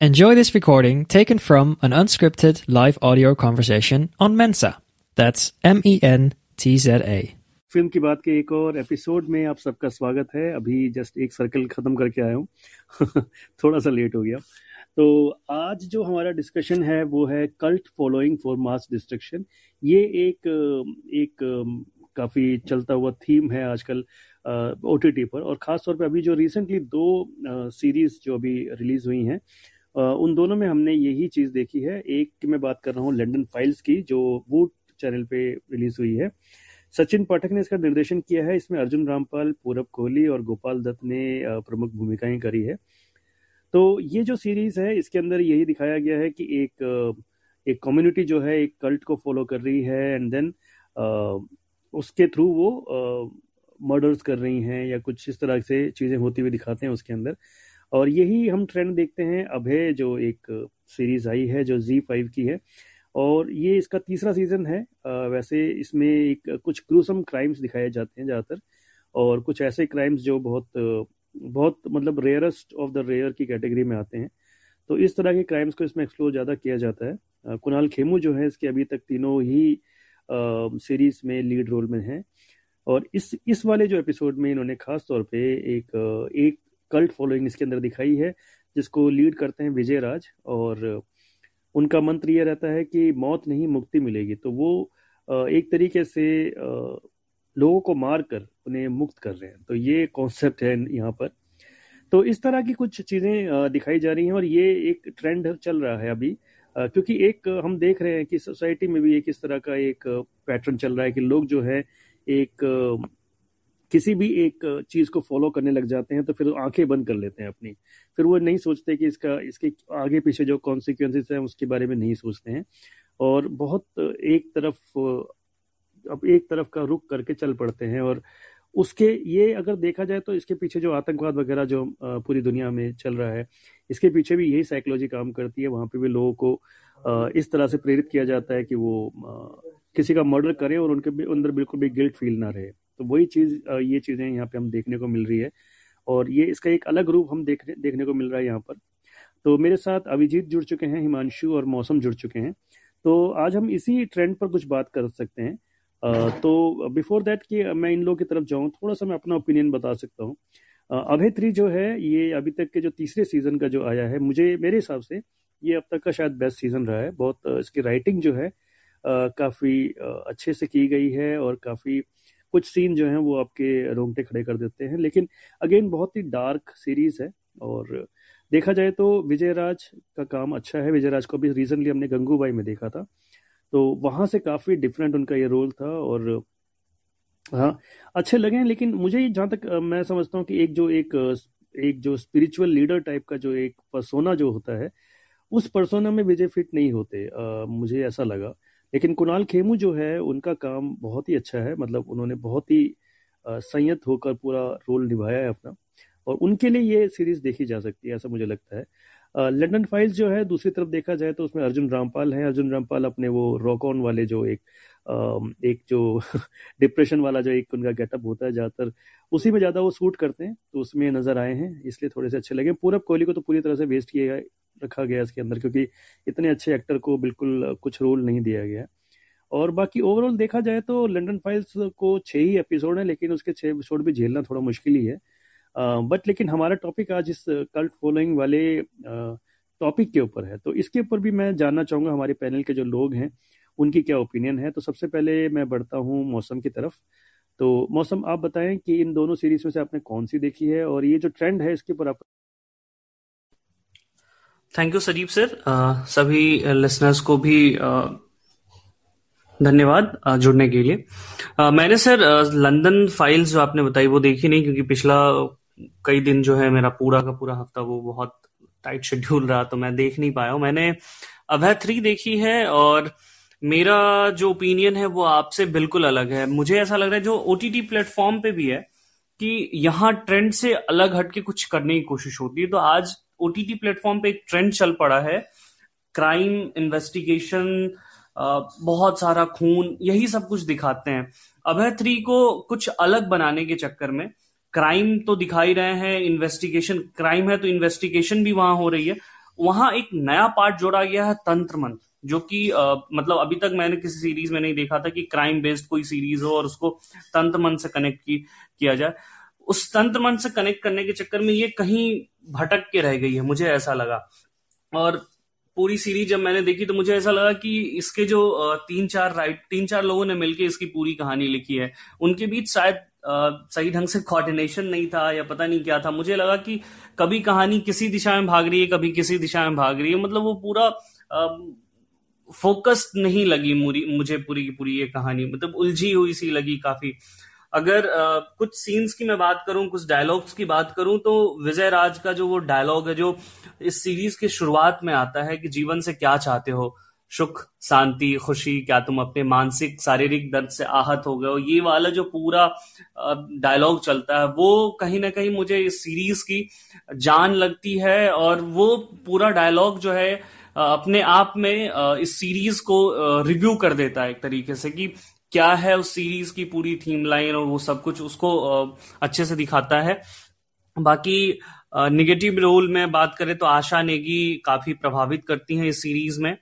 Enjoy this recording taken from an unscripted live audio conversation on Mensa. That's M E N T Z A. Film की बात के एक और episode में आप सबका स्वागत है। अभी जस्ट एक सर्कल खत्म करके आया हूँ। थोड़ा सा लेट हो गया। तो आज जो हमारा डिस्कशन है, वो है cult following for mass destruction ये एक एक, काफ़ी चलता हुआ थीम है आजकल ओ पर। और ख़ास तौर पे अभी जो रिसेंटली दो सीरीज़ जो अभी रिलीज़ हुई हैं उन दोनों में हमने यही चीज़ देखी है। एक मैं बात कर रहा हूँ लंडन फाइल्स की, जो वूट चैनल पे रिलीज़ हुई है। सचिन पाठक ने इसका निर्देशन किया है। इसमें अर्जुन रामपाल, पूरब कोहली और गोपाल दत्त ने प्रमुख भूमिकाएँ करी है। तो ये जो सीरीज़ है, इसके अंदर यही दिखाया गया है कि एक एक कम्युनिटी जो है, एक कल्ट को फॉलो कर रही है एंड देन उसके थ्रू वो मर्डर्स कर रही हैं या कुछ इस तरह से चीज़ें होती हुई दिखाते हैं उसके अंदर। और यही हम ट्रेंड देखते हैं। अभय जो एक सीरीज़ आई है, जो जी फाइव की है। और ये इसका तीसरा सीज़न है। वैसे इसमें एक कुछ क्रूसम क्राइम्स दिखाए जाते हैं ज़्यादातर। और कुछ ऐसे क्राइम्स जो बहुत बहुत मतलब रेयरेस्ट ऑफ़ द रेयर की कैटेगरी में आते हैं। तो इस तरह के क्राइम्स को इसमें एक्सप्लोर ज़्यादा किया जाता है। कुणाल खेमू जो है, इसके अभी तक तीनों ही सीरीज़ में लीड रोल में हैं। और इस इस वाले जो एपिसोड में इन्होंने खास तौर पे एक एक कल्ट फॉलोइंग इसके अंदर दिखाई है, जिसको लीड करते हैं विजय राज और उनका मंत्र ये रहता है कि मौत नहीं, मुक्ति मिलेगी। तो वो एक तरीके से लोगों को मार कर उन्हें मुक्त कर रहे हैं। तो ये कॉन्सेप्ट है यहाँ पर। तो इस तरह की कुछ चीज़ें दिखाई जा रही हैं और ये एक ट्रेंड चल रहा है अभी। क्योंकि एक हम देख रहे हैं कि सोसाइटी में भी एक इस तरह का एक पैटर्न चल रहा है कि लोग जो है, एक किसी भी एक चीज़ को फॉलो करने लग जाते हैं तो फिर आँखें बंद कर लेते हैं अपनी। फिर वो नहीं सोचते कि इसका, इसके आगे पीछे जो कॉन्सिक्वेंसेस हैं, उसके बारे में नहीं सोचते हैं। और बहुत एक तरफ़, अब एक तरफ़ का रुख करके चल पड़ते हैं और उसके, ये अगर देखा जाए तो इसके पीछे जो आतंकवाद वगैरह जो पूरी दुनिया में चल रहा है, इसके पीछे भी यही साइकोलॉजी काम करती है। वहाँ पे भी लोगों को इस तरह से प्रेरित किया जाता है कि वो किसी का मर्डर करें और उनके अंदर बिल्कुल भी गिल्ट फील ना रहे। तो वही चीज़ ये चीज़ें यहाँ पे हम देखने को मिल रही है। और ये इसका एक अलग रूप हम देखने देखने को मिल रहा है यहाँ पर। तो मेरे साथ अभिजीत जुड़ चुके हैं, हिमांशु और मौसम जुड़ चुके हैं। तो आज हम इसी ट्रेंड पर कुछ बात कर सकते हैं। तो बिफोर दैट कि मैं इन लोगों की तरफ़ जाऊँ, थोड़ा सा मैं अपना ओपिनियन बता सकता हूँ। थ्री जो है, ये अभी तक के जो तीसरे सीज़न का जो आया है, मुझे, मेरे हिसाब से ये अब तक का शायद बेस्ट सीज़न रहा है। बहुत इसकी राइटिंग जो है काफ़ी अच्छे से की गई है और काफ़ी कुछ सीन जो हैं वो आपके रोंगटे खड़े कर देते हैं। लेकिन अगेन बहुत ही डार्क सीरीज़ है और देखा जाए तो विजय राज का काम अच्छा है। विजय राज को भी रिसेंटली हमने गंगूबाई में देखा था। तो वहाँ से काफ़ी डिफरेंट उनका ये रोल था और हाँ अच्छे लगे हैं। लेकिन मुझे जहाँ तक मैं समझता हूँ कि एक जो एक एक जो स्पिरिचुअल लीडर टाइप का जो एक परसोना जो होता है उस परसोना में विजय फिट नहीं होते। आ, मुझे ऐसा लगा। लेकिन कुणाल खेमू जो है, उनका काम बहुत ही अच्छा है। मतलब उन्होंने बहुत ही संयत होकर पूरा रोल निभाया है अपना। और उनके लिए ये सीरीज़ देखी जा सकती है, ऐसा मुझे लगता है। लंडन फाइल्स जो है, दूसरी तरफ़ देखा जाए तो उसमें अर्जुन रामपाल है। अर्जुन रामपाल अपने वो रॉक ऑन वाले जो एक एक जो डिप्रेशन वाला जो एक उनका गेटअप होता है ज़्यादातर, उसी में ज़्यादा वो सूट करते हैं तो उसमें नज़र आए हैं, इसलिए थोड़े से अच्छे लगे। पूरब कोहली को तो पूरी तरह से वेस्ट किया रखा गया इसके अंदर, क्योंकि इतने अच्छे एक्टर को बिल्कुल कुछ रोल नहीं दिया गया और बाकी ओवरऑल देखा जाए तो लंडन फाइल्स को छः ही एपिसोड है, लेकिन उसके छः एपिसोड भी झेलना थोड़ा मुश्किल ही है। बट लेकिन हमारा टॉपिक आज इस कल्ट फॉलोइंग वाले टॉपिक के ऊपर है। तो इसके ऊपर भी मैं जानना चाहूँगा हमारे पैनल के जो लोग हैं, उनकी क्या ओपिनियन है? तो सबसे पहले मैं बढ़ता हूँ मौसम की तरफ़। तो मौसम, आप बताएँ कि इन दोनों सीरीज़ में से आपने कौन सी देखी है? और ये जो ट्रेंड है, इसके ऊपर आप थैंक यू सदीप सर सभी लिसनर्स को भी धन्यवाद जुड़ने के लिए। Uh, मैंने सर लंदन फाइल्स जो आपने बताई वो देखी नहीं क्योंकि पिछला कई दिन जो है मेरा पूरा का पूरा हफ़्ता वो बहुत टाइट शेड्यूल रहा तो मैं देख नहीं पाया हूँ। मैंने अभय थ्री देखी है और मेरा जो ओपिनियन है वो आपसे बिल्कुल अलग है। मुझे ऐसा लग रहा है जो ओ टी प्लेटफॉर्म पे भी है कि यहाँ ट्रेंड से अलग हटके कुछ करने की कोशिश होती है। तो आज ओटीटी प्लेटफॉर्म पे एक ट्रेंड चल पड़ा है। क्राइम इन्वेस्टिगेशन बहुत सारा खून यही सब कुछ दिखाते हैं। अभय थ्री को कुछ अलग बनाने के चक्कर में क्राइम तो दिखा ही रहे हैं इन्वेस्टिगेशन क्राइम है तो इन्वेस्टिगेशन भी वहाँ हो रही है। वहाँ एक नया पार्ट जोड़ा गया है तंत्र मंत्र जो कि मतलब अभी तक मैंने किसी सीरीज़ में नहीं देखा था कि क्राइम बेस्ड कोई सीरीज़ हो और उसको तंत्र मंत्र से कनेक्ट की, किया जाए। उस तंत्र मन से कनेक्ट करने के चक्कर में ये कहीं भटक के रह गई है, मुझे ऐसा लगा। और पूरी सीरीज़ जब मैंने देखी तो मुझे ऐसा लगा कि इसके जो तीन चार राइट तीन चार लोगों ने मिलकर इसकी पूरी कहानी लिखी है। उनके बीच शायद सही ढंग से कोऑर्डिनेशन नहीं था या पता नहीं क्या था। मुझे लगा कि कभी कहानी किसी दिशा में भाग रही है, कभी किसी दिशा में भाग रही है। मतलब वो पूरा फोकस नहीं लगी मुझे पूरी की पूरी ये कहानी। मतलब उलझी हुई सी लगी काफ़ी। अगर आ, कुछ सीन्स की मैं बात करूँ कुछ डायलॉग्स की बात करूँ तो विजय राज का जो वो डायलॉग है जो इस सीरीज़ की शुरुआत में आता है कि जीवन से क्या चाहते हो? सुख शांति खुशी क्या तुम अपने मानसिक शारीरिक दर्द से आहत हो गए हो? ये वाला जो पूरा डायलॉग चलता है वो कहीं ना कहीं मुझे इस सीरीज़ की जान लगती है और वो पूरा डायलॉग जो है अपने आप में इस सीरीज़ को रिव्यू कर देता है एक तरीके से कि क्या है उस सीरीज़ की पूरी थीम लाइन और वो सब कुछ उसको अच्छे से दिखाता है। बाकी निगेटिव रोल में बात करें तो आशा नेगी काफ़ी प्रभावित करती हैं इस सीरीज़ में।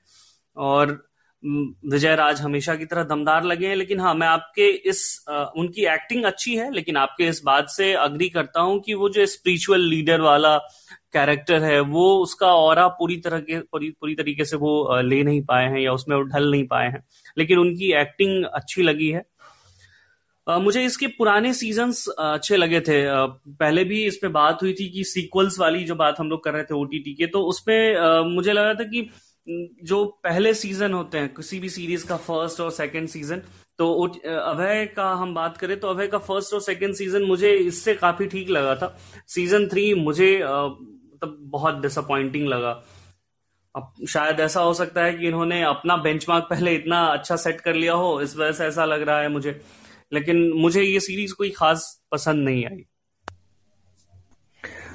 और विजय राज हमेशा की तरह दमदार लगे हैं लेकिन हाँ मैं आपके इस उनकी एक्टिंग अच्छी है लेकिन आपके इस बात से अग्री करता हूँ कि वो जो स्पिरिचुअल लीडर वाला कैरेक्टर है वो उसका और पूरी तरह के पूरी पूरी तरीके से वो ले नहीं पाए हैं या उसमें वो ढल नहीं पाए हैं। लेकिन उनकी एक्टिंग अच्छी लगी है। मुझे इसके पुराने सीजन्स अच्छे लगे थे। पहले भी इस पे बात हुई थी कि सीक्वल्स वाली जो बात हम लोग कर रहे थे ओटीटी के तो uh, मुझे लगा था कि जो पहले सीज़न होते हैं, किसी भी सीरीज़ का फ़र्स्ट और सेकंड सीज़न तो अभय का हम बात करें तो अभय का फ़र्स्ट और सेकंड सीज़न मुझे इससे काफ़ी ठीक लगा था। सीज़न थ्री मुझे मतलब बहुत डिसअपॉइंटिंग लगा। अब शायद ऐसा हो सकता है कि इन्होंने अपना बेंचमार्क पहले इतना अच्छा सेट कर लिया हो, इस वजह से ऐसा लग रहा है मुझे। लेकिन मुझे ये सीरीज़ कोई खास पसंद नहीं आई।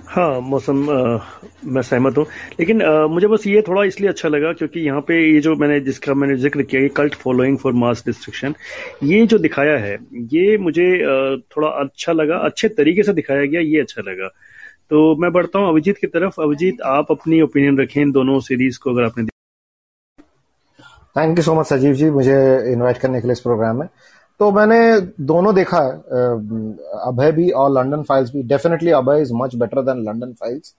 हाँ मौसम मैं सहमत हूँ। लेकिन आ, मुझे बस ये थोड़ा इसलिए अच्छा लगा क्योंकि यहाँ पे ये जो मैंने जिसका मैंने ज़िक्र किया ये cult following for mass destruction ये जो दिखाया है ये मुझे आ, थोड़ा अच्छा लगा अच्छे तरीके से दिखाया गया ये अच्छा लगा। तो मैं बढ़ता हूँ अभिजीत की तरफ़। अभिजीत आप अपनी ओपिनियन रखें इन दोनों सीरीज़ को अगर आपने थैंक यू सो मच सजीव जी। मुझे इन्वाइट करने के लिए इस प्रोग्राम में। तो मैंने दोनों देखा है। अभय भी और लंडन फाइल्स भी। Definitely Abhay is much better than London files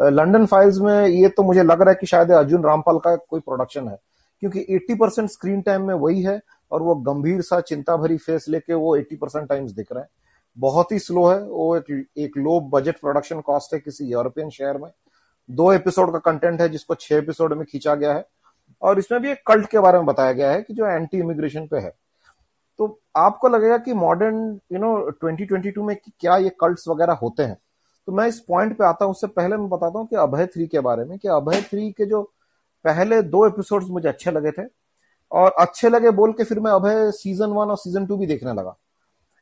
London files में ये तो मुझे लग रहा है कि शायद अर्जुन रामपाल का कोई प्रोडक्शन है। क्योंकि 80 परसेंट स्क्रीन टाइम में वही है और वो गंभीर सा चिंता भरी फेस लेके वो 80 परसेंट टाइम्स दिख रहे हैं। बहुत ही स्लो है। वो एक, एक लो बजट प्रोडक्शन कॉस्ट है किसी यूरोपियन शहर में। दो एपिसोड का कंटेंट है जिसको छह एपिसोड में खींचा गया है। और इसमें भी एक कल्ट के बारे में बताया गया है कि जो एंटी इमिग्रेशन पे है। तो आपको लगेगा कि मॉडर्न यू नो 2022 में कि क्या ये कल्ट्स वगैरह होते हैं? तो मैं इस पॉइंट पे आता हूँ, उससे पहले मैं बताता हूँ कि अभय थ्री के बारे में, कि अभय थ्री के जो पहले दो एपिसोड्स मुझे अच्छे लगे थे, और अच्छे लगे बोल के फिर मैं अभय सीज़न वन और सीज़न टू भी देखने लगा।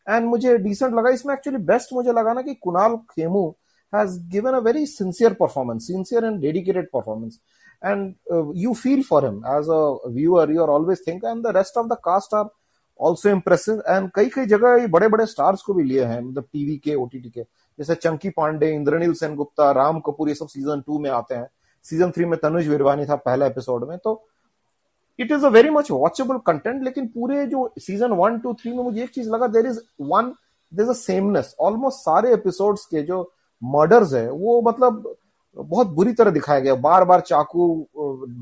एंड मुझे डिसेंट लगा, इसमें एक्चुअली बेस्ट मुझे लगा ना कि Kunal Khemu has given a very sincere performance sincere and dedicated performance and you feel for him as a viewer you are always think and the rest of the cast are also impressive and कई कई जगह बड़े बड़े stars को भी लिए हैं मतलब टीवी के ओटीटी के। जैसे चंकी पांडे इंद्रनील सेन गुप्ता राम कपूर ये सब सीज़न टू में आते हैं। सीज़न थ्री में तनुज विरवानी था पहला एपिसोड में। तो it is a very much watchable content लेकिन पूरे जो सीज़न वन टू थ्री में मुझे एक चीज़ लगा there is one there is sameness almost सारे एपिसोड्स के जो मर्डर्स है, वो मतलब बहुत बुरी तरह दिखाया गया। बार बार चाकू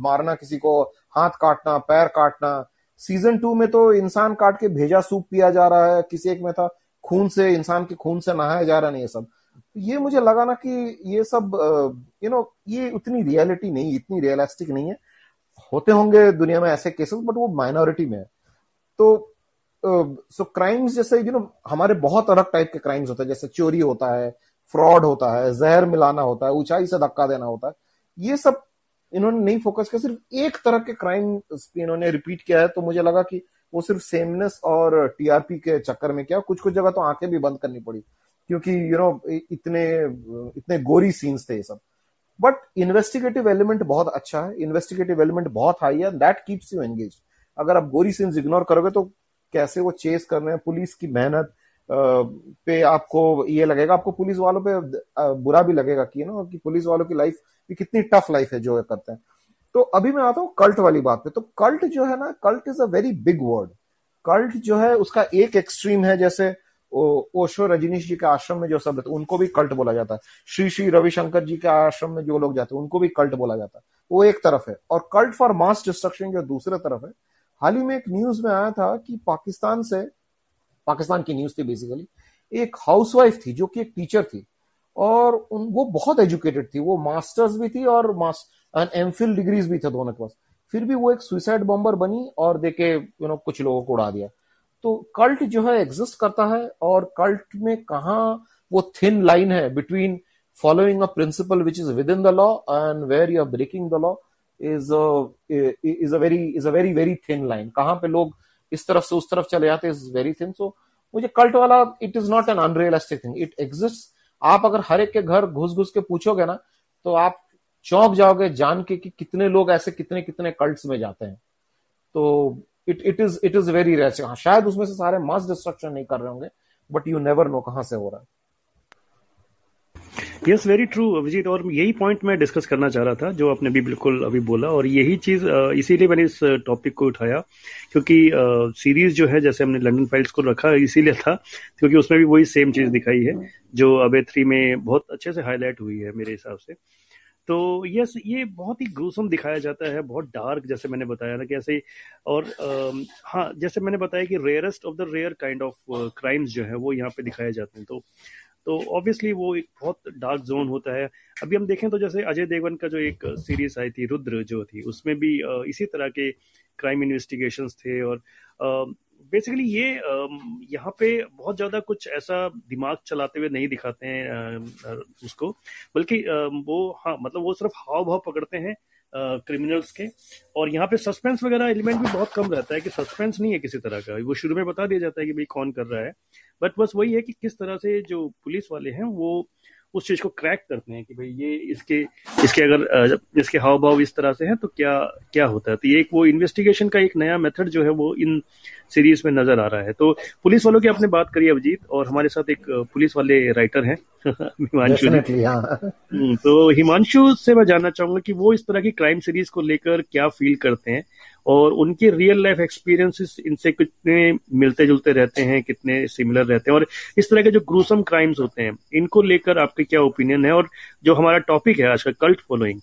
मारना किसी को, हाथ काटना, पैर काटना सीज़न टू में तो इंसान काट के भेजा, सूप पिया जा रहा है, किसी एक में था, खून से, इंसान के खून से नहाया जा रहा नहीं ये सब। ये मुझे लगा ना कि ये सब यू नो ये उतनी रियलिटी नहीं, इतनी रियलिस्टिक नहीं है। होते होंगे दुनिया में ऐसे केसेस बट वो माइनॉरिटी में है। तो सो क्राइम्स जैसे यू नो हमारे बहुत अलग टाइप के क्राइम्स होते हैं, जैसे चोरी होता है फ्रॉड होता है, जहर मिलाना होता है, ऊंचाई से धक्का देना होता है। ये सब इन्होंने नहीं फोकस किया सिर्फ़ एक तरह के क्राइम इन्होंने रिपीट किया है तो मुझे लगा कि वो सिर्फ़ सेमनेस और टीआरपी के चक्कर में क्या। कुछ कुछ जगह तो आँखें भी बंद करनी पड़ी क्योंकि यू you नो know, इतने इतने गोरी सीन्स थे ये सब। बट इन्वेस्टिगेटिव एलिमेंट बहुत अच्छा है इन्वेस्टिगेटिव एलिमेंट बहुत हाई है दैट कीप्स यू एंगेज अगर आप गोरी सीन्स इग्नोर करोगे तो कैसे वो चेस कर रहे हैं पुलिस की मेहनत पे आपको ये लगेगा आपको पुलिस वालों पे बुरा भी लगेगा कि ना कि पुलिस वालों की लाइफ कि कितनी टफ लाइफ है जो करते हैं। तो अभी मैं आता हूँ कल्ट वाली बात पे। तो कल्ट जो है ना cult is a very big word cult जो है, उसका एक एक्सट्रीम है, जैसे ओशो रजनीश जी के आश्रम में जो सब रहते उनको भी कल्ट बोला जाता है। श्री श्री रविशंकर जी के आश्रम में जो लोग जाते हैं, उनको भी कल्ट बोला जाता है। वो एक तरफ़ है। और कल्ट फॉर मास डिस्ट्रक्शन जो दूसरे तरफ़ है, हाल ही में एक न्यूज़ में आया था कि पाकिस्तान से, पाकिस्तान की न्यूज़ थी बेसिकली एक हाउसवाइफ थी, जो कि एक टीचर थी। और उन, वो बहुत एजुकेटेड थी, वो मास्टर्स भी थी और एम फिल डिग्रीज भी थे दोनों के पास। फिर भी वो एक सुइसाइड बॉम्बर बनी और देखे यू नो कुछ लोगों को उड़ा दिया। तो कल्ट जो है एग्जिस्ट करता है और कल्ट में कहा वो थिन लाइन है between following a principle which is within the law and where you are breaking the law is is a very is a very very thin line कहाँ पे लोग इस तरफ़ से उस तरफ़ चले जाते इज़ वेरी थिन सो मुझे कल्ट वाला it is not an unrealistic thing it exist आप अगर हर एक के घर घुस घुस के पूछोगे ना तो आप चौंक जाओगे जान के कि कितने लोग ऐसे कितने कितने कल्ट्स में जाते हैं। तो it it is it is very rest शायद उसमें से सारे मास डिस्ट्रक्शन नहीं कर रहे होंगे बट यू नेवर नो कहाँ से हो रहा है। यस वेरी ट्रू अभिजीत और यही पॉइंट मैं डिस्कस करना चाह रहा था, जो आपने भी बिल्कुल अभी बोला। और यही चीज़ इसीलिए मैंने इस टॉपिक को उठाया, क्योंकि सीरीज़ जो है, जैसे हमने लंडन फाइल्स को रखा, इसीलिए था, क्योंकि उसमें भी वही सेम चीज़ दिखाई है, जो अबे थ्री में बहुत अच्छे से हाईलाइट हुई है, मेरे हिसाब से। तो यस ये बहुत ही ग्रूसम दिखाया जाता है, बहुत डार्क जैसे मैंने बताया ना कि ऐसे और हाँ जैसे मैंने बताया कि rarest of the rare kind of crimes जो है, वो यहाँ पे दिखाए जाते हैं। तो तो ऑब्वियसली वो एक बहुत डार्क जोन होता है। अभी हम देखें तो जैसे अजय देवगन का जो एक सीरीज़ आई थी, रुद्र जो थी, उसमें भी इसी तरह के क्राइम इन्वेस्टिगेशन थे और बेसिकली ये यहाँ पे बहुत ज़्यादा कुछ ऐसा दिमाग चलाते हुए नहीं दिखाते हैं उसको। बल्कि वो हाँ मतलब वो सिर्फ़ हाव भाव पकड़ते हैं क्रिमिनल्स के। और यहाँ पे सस्पेंस वगैरह एलिमेंट भी बहुत कम रहता है कि सस्पेंस नहीं है किसी तरह का। वो शुरू में बता दिया जाता है कि भाई कौन कर रहा है। बट बस वही है कि किस तरह से जो पुलिस वाले हैं वो उस चीज़ को क्रैक करते हैं कि भाई ये इसके इसके अगर इसके हाव भाव इस तरह से है तो क्या क्या होता है? तो ये एक वो इन्वेस्टिगेशन का एक नया मेथड जो है वो इन सीरीज़ में नज़र आ रहा है। तो पुलिस वालों की आपने बात करी अभिजीत और हमारे साथ एक पुलिस वाले राइटर हैं हिमांशु हाँ। हम्म, तो हिमांशु से मैं जानना चाहूँगा कि वो इस तरह की क्राइम सीरीज़ को लेकर क्या फील करते हैं? और उनके रियल लाइफ एक्सपीरियंसेस इनसे कितने मिलते जुलते रहते हैं, कितने सिमिलर रहते हैं और इस तरह के जो ग्रूसम क्राइम्स होते हैं, इनको लेकर आपके क्या ओपिनियन है? और जो हमारा टॉपिक है आज का कल्ट फॉलोइंग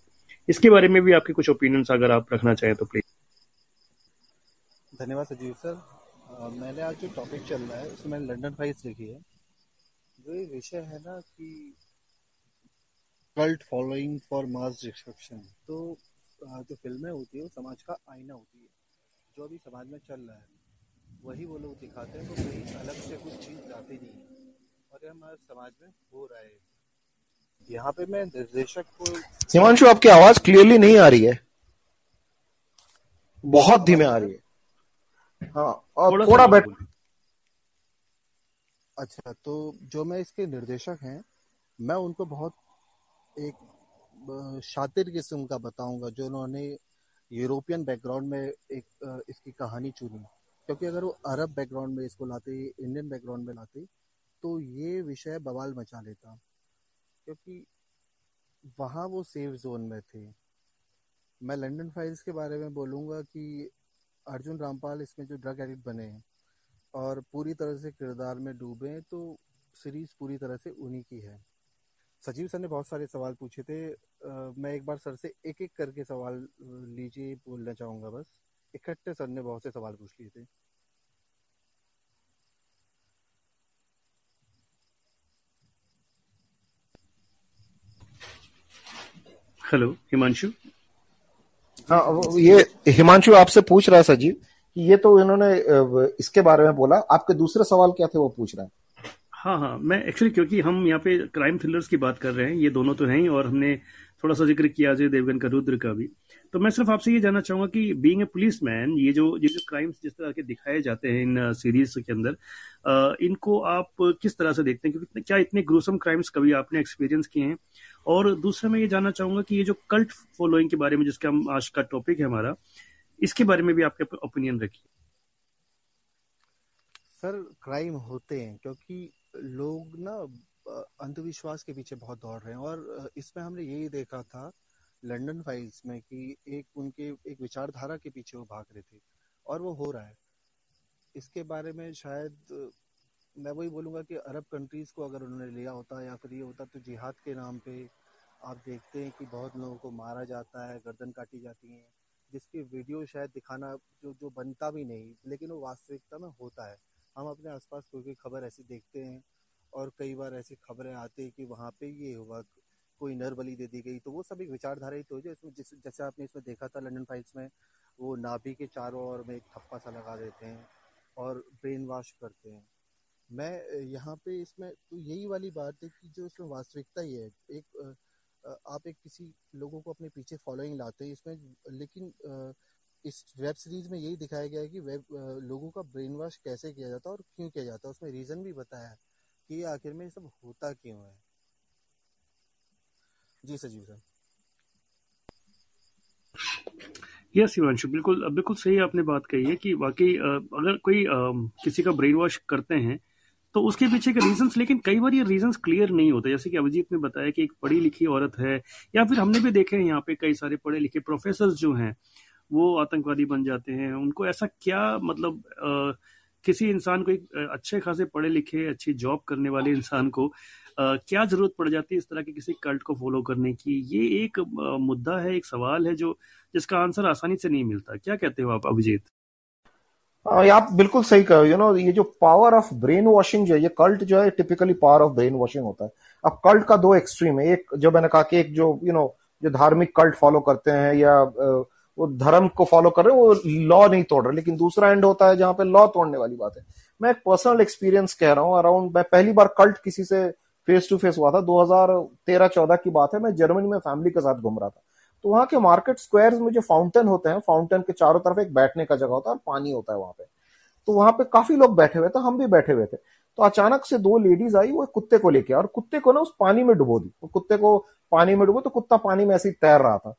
इसके बारे में भी आपके कुछ ओपिनियंस अगर आप रखना चाहें तो प्लीज़ धन्यवाद सजीव सर। मैंने आज जो टॉपिक चल रहा है, उसमें लंडन फाइल्स लिखी है। जो ये विषय है ना कि cult following for mass destruction तो जो फ़िल्में होती है वो समाज का आईना होती है। जो अभी समाज में चल रहा है वही वो लोग दिखाते हैं तो कहीं अलग से कुछ चीज़ जाती नहीं है। और ये हमारे समाज में हो रहा है। यहाँ पे मैं निर्देशक को हिमांशु आपकी आवाज़ क्लियरली नहीं आ रही है। बहुत धीमे आ रही है। हाँ और थोड़ा बेट अच्छा तो जो मैं इसके निर्देशक हैं मैं उनको बहुत एक शातिर किस्म का बताऊँगा, जो उन्होंने यूरोपियन बैकग्राउंड में एक इसकी कहानी चुनी। क्योंकि अगर वो अरब बैकग्राउंड में इसको लाते इंडियन बैकग्राउंड में लाते तो ये विषय बवाल मचा लेता। क्योंकि वहाँ वो सेफ़ जोन में थे। मैं लंदन फाइल्स के बारे में बोलूँगा कि अर्जुन रामपाल इसमें जो ड्रग एडिक्ट बने हैं और पूरी तरह से किरदार में डूबे तो सीरीज़ पूरी तरह से उन्हीं की है। सजीव सर ने बहुत सारे सवाल पूछे थे। आ, मैं एक बार सर से एक एक करके सवाल लीजिए बोलना चाहूँगा बस। इकट्ठे सर ने बहुत से सवाल पूछ लिए थे। हेलो हिमांशु हाँ ये हिमांशु आपसे पूछ रहा है सजीव कि ये तो इन्होंने इसके बारे में बोला। आपके दूसरे सवाल क्या थे वो पूछ रहा है? हाँ हाँ मैं एक्चुअली क्योंकि हम यहाँ पे क्राइम थ्रिलर्स की बात कर रहे हैं, ये दोनों तो हैं ही, और हमने थोड़ा सा ज़िक्र किया अजय देवगन का, रुद्र का भी। तो मैं सिर्फ़ आपसे ये जानना चाहूँगा कि बीइंग ए पुलिस मैन ये जो ये जो क्राइम्स जिस तरह के दिखाए जाते हैं इन सीरीज़ के अंदर इनको आप किस तरह से देखते हैं? क्योंकि क्या इतने ग्रोसम क्राइम्स कभी आपने एक्सपीरियंस किए हैं? और दूसरा मैं ये जानना चाहूँगा कि ये जो कल्ट फॉलोइंग के बारे में जिसका हम आज का टॉपिक है हमारा, इसके बारे में भी आपके ओपिनियन रखिए। सर क्राइम होते हैं, क्योंकि लोग ना अंधविश्वास के पीछे बहुत दौड़ रहे हैं। और इसमें हमने यही देखा था लंदन फाइल्स में कि एक उनके, एक विचारधारा के पीछे वो भाग रहे थे और वो हो रहा है। इसके बारे में शायद, मैं वही बोलूँगा कि अरब कंट्रीज़ को अगर उन्होंने लिया होता या फिर ये होता तो जिहाद के नाम पे आप देखते हैं कि बहुत लोगों को मारा जाता है, गर्दन काटी जाती है, जिसकी वीडियो शायद दिखाना जो जो बनता भी नहीं, लेकिन वो वास्तविकता में होता है। हम अपने आसपास कोई कोई खबर ऐसी देखते हैं और कई बार ऐसी खबरें आती है कि वहाँ पे ये हुआ, कोई नर बलि दे दी गई। तो वो सब एक विचारधारा ही तो है इसमें, जिस, जैसे आपने इसमें देखा था लंदन फाइल्स में, वो नाभि के चारों ओर में एक थप्पा सा लगा देते हैं और ब्रेन वॉश करते हैं। मैं, यहाँ पे इसमें तो यही वाली बात है कि जो इसमें वास्तविकता ही है, एक आप एक किसी लोगों को अपने पीछे फॉलोइंग लाते हैं इसमें, लेकिन इस वेब सीरीज़ में यही दिखाया गया है कि वेब लोगों का ब्रेन वॉश कैसे किया जाता है और क्यों किया जाता है। उसमें रीजन भी बताया है कि आखिर में ये सब होता क्यों है। जी सजीव सर। यस शिवांशु बिल्कुल बिल्कुल सही आपने बात कही है कि वाकई अगर कोई किसी का ब्रेन वॉश करते हैं तो उसके पीछे के रीजंस, लेकिन कई बार ये रीजंस क्लियर नहीं होते। जैसे कि अभिजीत ने बताया कि एक पढ़ी लिखी औरत है, या फिर हमने भी देखे हैं यहाँ पे कई सारे पढ़े लिखे प्रोफेसर जो हैं वो आतंकवादी बन जाते हैं। उनको ऐसा क्या मतलब आ, किसी इंसान को एक अच्छे खासे पढ़े लिखे अच्छी जॉब करने वाले इंसान को आ, क्या ज़रूरत पड़ जाती है इस तरह के किसी कल्ट को फॉलो करने की? ये एक आ, मुद्दा है एक सवाल है जो जिसका आंसर आसानी से नहीं मिलता। क्या कहते हो आप अभिजीत? आप बिल्कुल सही कहो यू नो ये जो पावर ऑफ़ ब्रेन वॉशिंग जो है ये कल्ट जो है typically power of brainwashing होता है। अब कल्ट का दो एक्सट्रीम है। एक जो मैंने कहा कि एक जो यू you नो know, जो धार्मिक कल्ट फॉलो करते हैं या वो धर्म को फॉलो कर रहे हैं, वो लॉ नहीं तोड़ रहे, लेकिन दूसरा एंड होता है जहाँ पे लॉ तोड़ने वाली बात है। मैं एक पर्सनल एक्सपीरियंस कह रहा हूँ अराउंड मैं पहली बार कल्ट किसी से फेस टू फेस हुआ था 2013-14 की बात है, मैं जर्मनी में फैमिली के साथ घूम रहा था। तो वहाँ के मार्केट स्क्वायर में जो फाउंटेन होते हैं फाउंटेन के चारों तरफ़ एक बैठने का जगह होता है और पानी होता है वहाँ पे। तो वहाँ पे काफ़ी लोग बैठे हुए थे, हम भी बैठे हुए थे। तो अचानक से दो लेडीज़ आई, वो कुत्ते को लेके और कुत्ते को ना उस पानी में डुबो दी। वो कुत्ते को पानी में डुबो तो कुत्ता पानी में ऐसे ही तैर रहा था।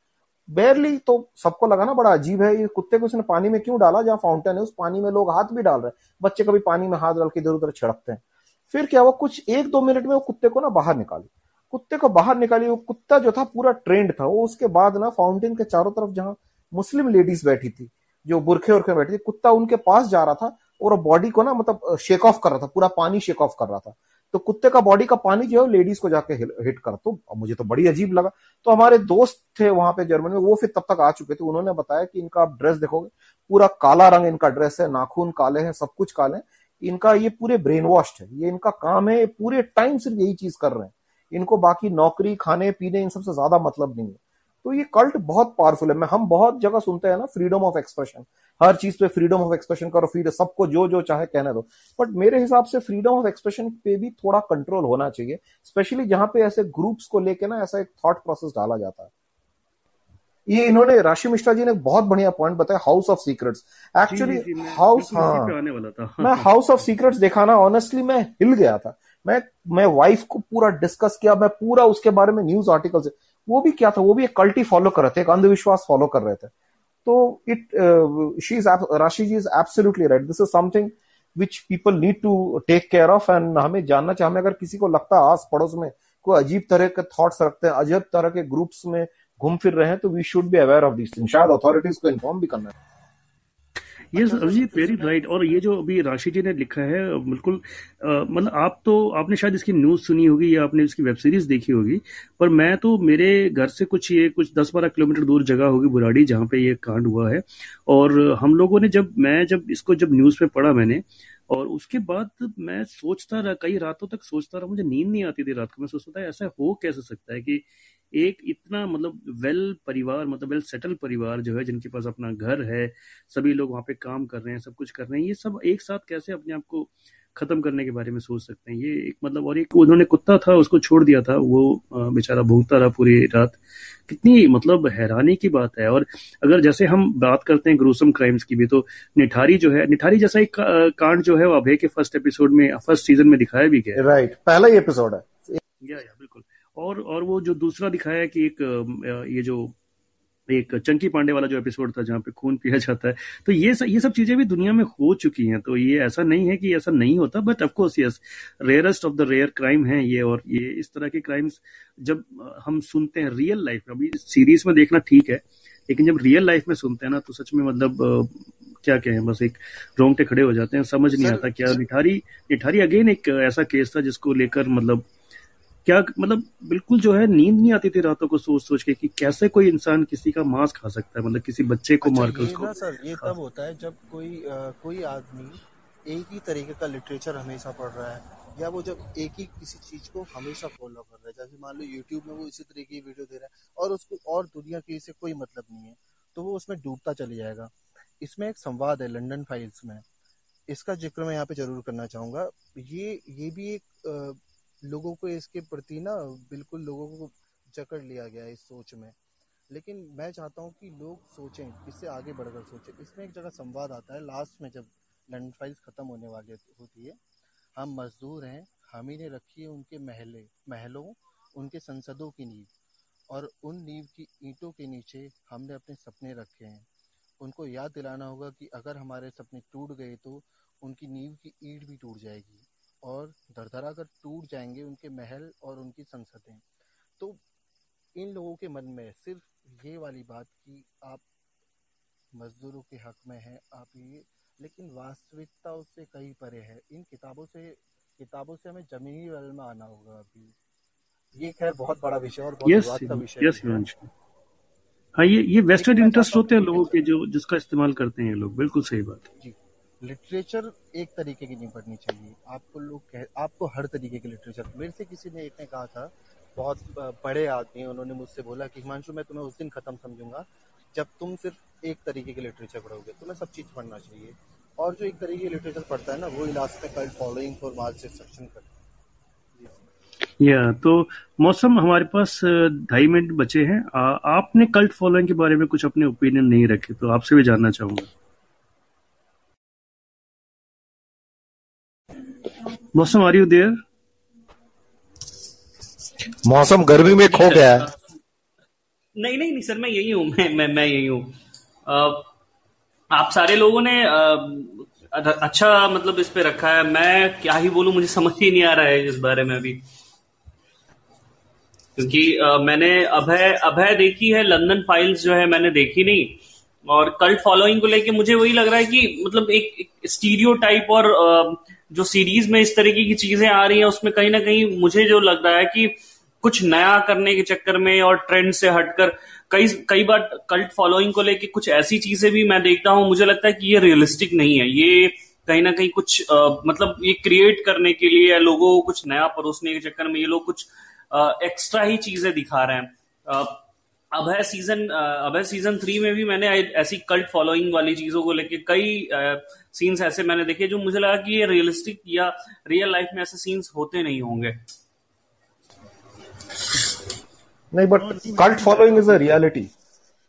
बेरली तो सबको लगा ना बड़ा अजीब है, ये कुत्ते को उसने पानी में क्यों डाला? जहाँ फाउंटेन है, उस पानी में लोग हाथ भी डाल रहे हैं। बच्चे कभी पानी में हाथ डाल के इधर उधर छिड़कते हैं। फिर क्या वो कुछ एक दो मिनट में वो कुत्ते को ना बाहर निकाली। कुत्ते को बाहर निकाली, वो कुत्ता जो था पूरा ट्रेंड था। वो उसके बाद ना फाउंटेन के चारों तरफ़ जहाँ मुस्लिम लेडीज़ बैठी थी, जो बुरखे उर्खे बैठी थी, कुत्ता उनके पास जा रहा था और बॉडी को ना मतलब शेक ऑफ़ कर रहा था, पूरा पानी शेक ऑफ़ कर रहा था। तो कुत्ते का बॉडी का पानी जो है लेडीज़ को जाके हिट कर। तो मुझे तो बड़ी अजीब लगा। तो हमारे दोस्त थे वहाँ पे जर्मनी में, वो फिर तब तक आ चुके थे। उन्होंने बताया कि इनका आप ड्रेस देखोगे, पूरा काला रंग इनका ड्रेस है, नाखून काले हैं, सब कुछ काले हैं। इनका ये पूरे ब्रेन वॉश है। ये इनका काम है पूरे टाइम सिर्फ़ यही चीज़ कर रहे हैं। इनको बाकी नौकरी, खाने, पीने, इन सबसे ज़्यादा मतलब नहीं है। तो ये कल्ट बहुत पावरफुल है। मैं हम बहुत जगह सुनते हैं ना फ्रीडम ऑफ़ एक्सप्रेशन हर चीज़ पे फ्रीडम ऑफ़ एक्सप्रेशन करो फ्रीडम सबको जो जो चाहे कहने दो। बट मेरे हिसाब से फ्रीडम ऑफ़ एक्सप्रेशन पे भी थोड़ा कंट्रोल होना चाहिए स्पेशली जहाँ पे ऐसे ग्रुप्स को लेके ना ऐसा एक थॉट प्रोसेस डाला जाता है। ये इन्होंने राशि मिश्रा जी ने बहुत बढ़िया पॉइंट बताया house of secrets actually house हाँ मैं हाउस ऑफ़ सीक्रेट्स देखा ना ऑनेस्टली मैं हिल गया था। मैं मैं वाइफ को पूरा डिस्कस किया मैं पूरा उसके बारे में न्यूज़ आर्टिकल से वो भी क्या था, वो भी एक कल्टी फॉलो कर रहे थे, एक अंधविश्वास फॉलो कर रहे थे। तो it she is Rashi ji is absolutely right this is something which people need to take care of and हमें जानना चाहिए, हमें अगर किसी को लगता है आस पड़ोस में कोई अजीब तरह के थॉट्स रखते हैं, अजीब तरह के ग्रुप्स में घूम फिर रहे हैं तो we should be aware of this thing शायद अथॉरिटीज को इन्फॉर्म भी करना है। यस अभिजीत वेरी राइट और ये जो अभी राशि जी ने लिखा है बिल्कुल मतलब आप तो आपने शायद इसकी न्यूज़ सुनी होगी या आपने इसकी वेब सीरीज़ देखी होगी पर मैं तो मेरे घर से कुछ ये कुछ दस बारह किलोमीटर दूर जगह होगी बुराड़ी जहाँ पे ये कांड हुआ है। और हम लोगों ने जब मैं जब इसको जब न्यूज़ पे पढ़ा मैंने और उसके बाद मैं सोचता रहा कई रातों तक सोचता रहा मुझे नींद नहीं आती थी रात को मैं सोचता था ऐसा हो कैसे सकता है कि एक इतना मतलब वेल परिवार मतलब वेल सेटल परिवार जो है जिनके पास अपना घर है सभी लोग वहाँ पे काम कर रहे हैं सब कुछ कर रहे हैं ये सब एक साथ कैसे अपने आप को खत्म करने के बारे में सोच सकते हैं? ये एक मतलब और एक उन्होंने कुत्ता था उसको छोड़ दिया था वो बेचारा भूखता रहा पूरी रात। कितनी मतलब हैरानी की बात है। और अगर जैसे हम बात करते हैं ग्रूसम क्राइम्स की भी तो निठारी जो है निठारी जैसा एक कांड जो है वो अभय के फ़र्स्ट एपिसोड में फ़र्स्ट सीज़न में दिखाया भी गया राइट पहला ही एपिसोड है। या या और और वो जो दूसरा दिखाया कि एक ये जो एक चंकी पांडे वाला जो एपिसोड था जहाँ पे खून पिया जाता है तो ये सब ये सब चीज़ें भी दुनिया में हो चुकी हैं तो ये ऐसा नहीं है कि ऐसा नहीं होता but of course yes rarest of the rare crime है ये और ये इस तरह के क्राइम्स जब हम सुनते हैं रियल लाइफ में अभी सीरीज़ में देखना ठीक है लेकिन जब रियल लाइफ में सुनते हैं ना तो सच में मतलब क्या कहें बस एक रोंगटे खड़े हो जाते हैं समझ नहीं आता क्या निठारी निठारी अगेन एक ऐसा केस था जिसको लेकर मतलब क्या मतलब बिल्कुल जो है नींद नहीं आती थी रातों को सोच सोच के कि कैसे कोई इंसान किसी का मांस खा सकता है मतलब किसी बच्चे को अच्छा, मारकर उसको सर ये तब होता है जब कोई आ, कोई आदमी एक ही तरीके का लिटरेचर हमेशा पढ़ रहा है या वो जब एक ही किसी चीज़ को हमेशा फॉलो कर रहा है जैसे मान लो यूट्यूब में वो इसी तरीके की वीडियो दे रहा है और उसको और दुनिया की से कोई मतलब नहीं है तो वो उसमें डूबता चले जाएगा। इसमें एक संवाद है लंडन फाइल्स में इसका ज़िक्र मैं यहाँ पे ज़रूर करना चाहूँगा। ये ये भी एक लोगों को इसके प्रति ना बिल्कुल लोगों को जकड़ लिया गया है इस सोच में। लेकिन मैं चाहता हूँ कि लोग सोचें, इससे आगे बढ़कर सोचें। इसमें एक जगह संवाद आता है लास्ट में जब लंडन फाइल्स खत्म होने वाली होती है, हम मजदूर हैं, हम ही ने रखी है उनके महले, महलों, उनके संसदों की नींव। और उन नींव की ईंटों के नीचे हमने अपने सपने रखे हैं। उनको याद दिलाना होगा कि अगर हमारे सपने टूट गए तो उनकी नींव की ईंट भी टूट जाएगी। और धरधरा कर टूट जाएँगे उनके महल और उनकी संसदें। तो इन लोगों के मन में सिर्फ़ ये वाली बात कि आप मजदूरों के हक में हैं आप ये लेकिन वास्तविकता उससे कहीं परे है। इन किताबों से किताबों से हमें जमीनी लेवल में आना होगा अभी। ये खैर बहुत बड़ा विषय और बहुत yes, का विषय yes, हाँ। ये ये वेस्टेड इंटरेस्ट होते हैं लोगों के जो जिसका इस्तेमाल करते हैं लोग। बिल्कुल सही बात है। जी। लिटरेचर एक तरीके की नहीं पढ़नी चाहिए। आपको लोग आपको हर तरीके के लिटरेचर। मेरे से किसी ने एक ने कहा था बहुत बड़े आदमी उन्होंने मुझसे बोला कि हिमांशु मैं तुम्हें उस दिन खत्म समझूँगा जब तुम सिर्फ़ एक तरीके के लिटरेचर पढ़ोगे। तुम्हें सब चीज़ पढ़ना चाहिए। और जो एक तरीके की लिटरेचर पढ़ता है ना वो इलाज में फॉलोइंग फॉर मार्च करता है। या तो मौसम हमारे पास ढाई मिनट बचे हैं। आ, आपने कल्ट फॉलोइंग के बारे में कुछ अपने ओपिनियन नहीं रखे तो आपसे भी जानना चाहूँगा। मौसम आर यू देयर मौसम गर्मी में खो गया है। नहीं नहीं नहीं सर मैं यही हूँ मैं मैं मैं यही हूँ। आप सारे लोगों ने आ, अच्छा मतलब इस पे रखा है। मैं क्या ही बोलूँ मुझे समझ ही नहीं आ रहा है इस बारे में अभी। क्योंकि आ, मैंने अभय अभय देखी है लंदन फाइल्स जो है मैंने देखी नहीं। और कल्ट फॉलोइंग को लेके मुझे वही लग रहा है कि मतलब एक, एक स्टीरियो टाइप और जो सीरीज़ में इस तरीके की चीज़ें आ रही हैं उसमें कहीं ना कहीं मुझे जो लग रहा है कि कुछ नया करने के चक्कर में और ट्रेंड से हटकर कई कई बार कल्ट फॉलोइंग को लेके कुछ ऐसी चीज़ें भी मैं देखता हूँ मुझे लगता है कि ये रियलिस्टिक नहीं है। ये कहीं ना कहीं कुछ आ, मतलब ये क्रिएट करने के लिए लोगों को कुछ नया परोसने के चक्कर में ये लोग कुछ आ, एक्स्ट्रा ही चीज़ें दिखा रहे हैं। Abhay season Abhay season three में भी मैंने ऐसी कल्ट फॉलोइंग वाली चीज़ों को लेके कई सीन्स ऐसे मैंने देखे जो मुझे लगा कि ये रियलिस्टिक या रियल लाइफ में ऐसे सीन्स होते नहीं होंगे। नहीं but cult following is a reality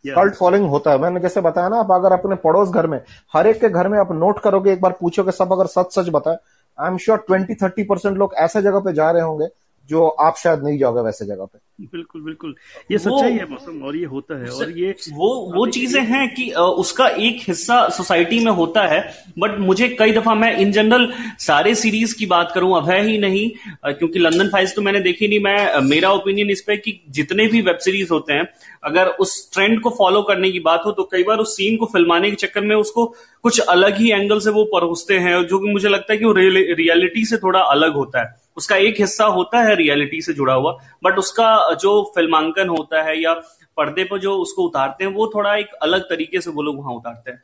cult following होता है। मैंने जैसे बताया ना आप अगर अपने पड़ोस घर में हर एक के घर में आप नोट करोगे एक बार पूछोगे सब अगर सच सच बताए I am sure twenty thirty percent लोग ऐसे जगह पे जा रहे होंगे जो आप शायद नहीं जाओगे वैसे जगह पे। बिल्कुल बिल्कुल। ये सच्चाई है मौसम और ये होता है और ये वो वो चीज़ें हैं कि उसका एक हिस्सा सोसाइटी में होता है बट मुझे कई दफ़ा मैं इन जनरल सारे सीरीज़ की बात करूँ अभय ही नहीं क्योंकि लंदन फाइल्स तो मैंने देखी नहीं मैं मेरा ओपिनियन इस पे कि जितने भी वेब सीरीज़ होते हैं अगर उस ट्रेंड को फॉलो करने की बात हो तो कई बार उस सीन को फिल्माने के चक्कर में उसको कुछ अलग ही एंगल से वो परोसते हैं जो कि मुझे लगता है कि वो रियलिटी से थोड़ा अलग होता है। उसका एक हिस्सा होता है रियलिटी से जुड़ा हुआ बट उसका जो फिल्मांकन होता है या पर्दे पर जो उसको उतारते हैं वो थोड़ा एक अलग तरीके से वो लोग वहाँ उतारते हैं।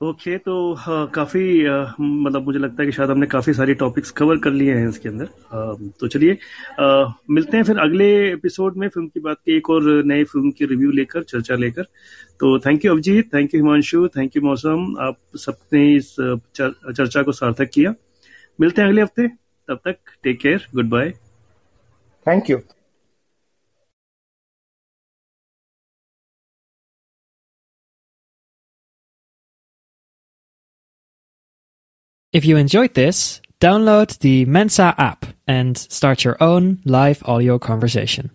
ओके okay, तो हाँ, काफ़ी मतलब मुझे लगता है कि शायद हमने काफ़ी सारी टॉपिक्स कवर कर लिए हैं इसके अंदर। आ, तो चलिए मिलते हैं फिर अगले एपिसोड में फ़िल्म की बात की एक और नई फ़िल्म की रिव्यू लेकर चर्चा लेकर। तो thank you Abhijeet thank you Himanshu thank you Mausam आप सबने इस चर्चा को सार्थक किया। मिलते हैं अगले हफ्ते तब तक take care goodbye thank you If you enjoyed this, download the Mensa app and start your own live audio conversation.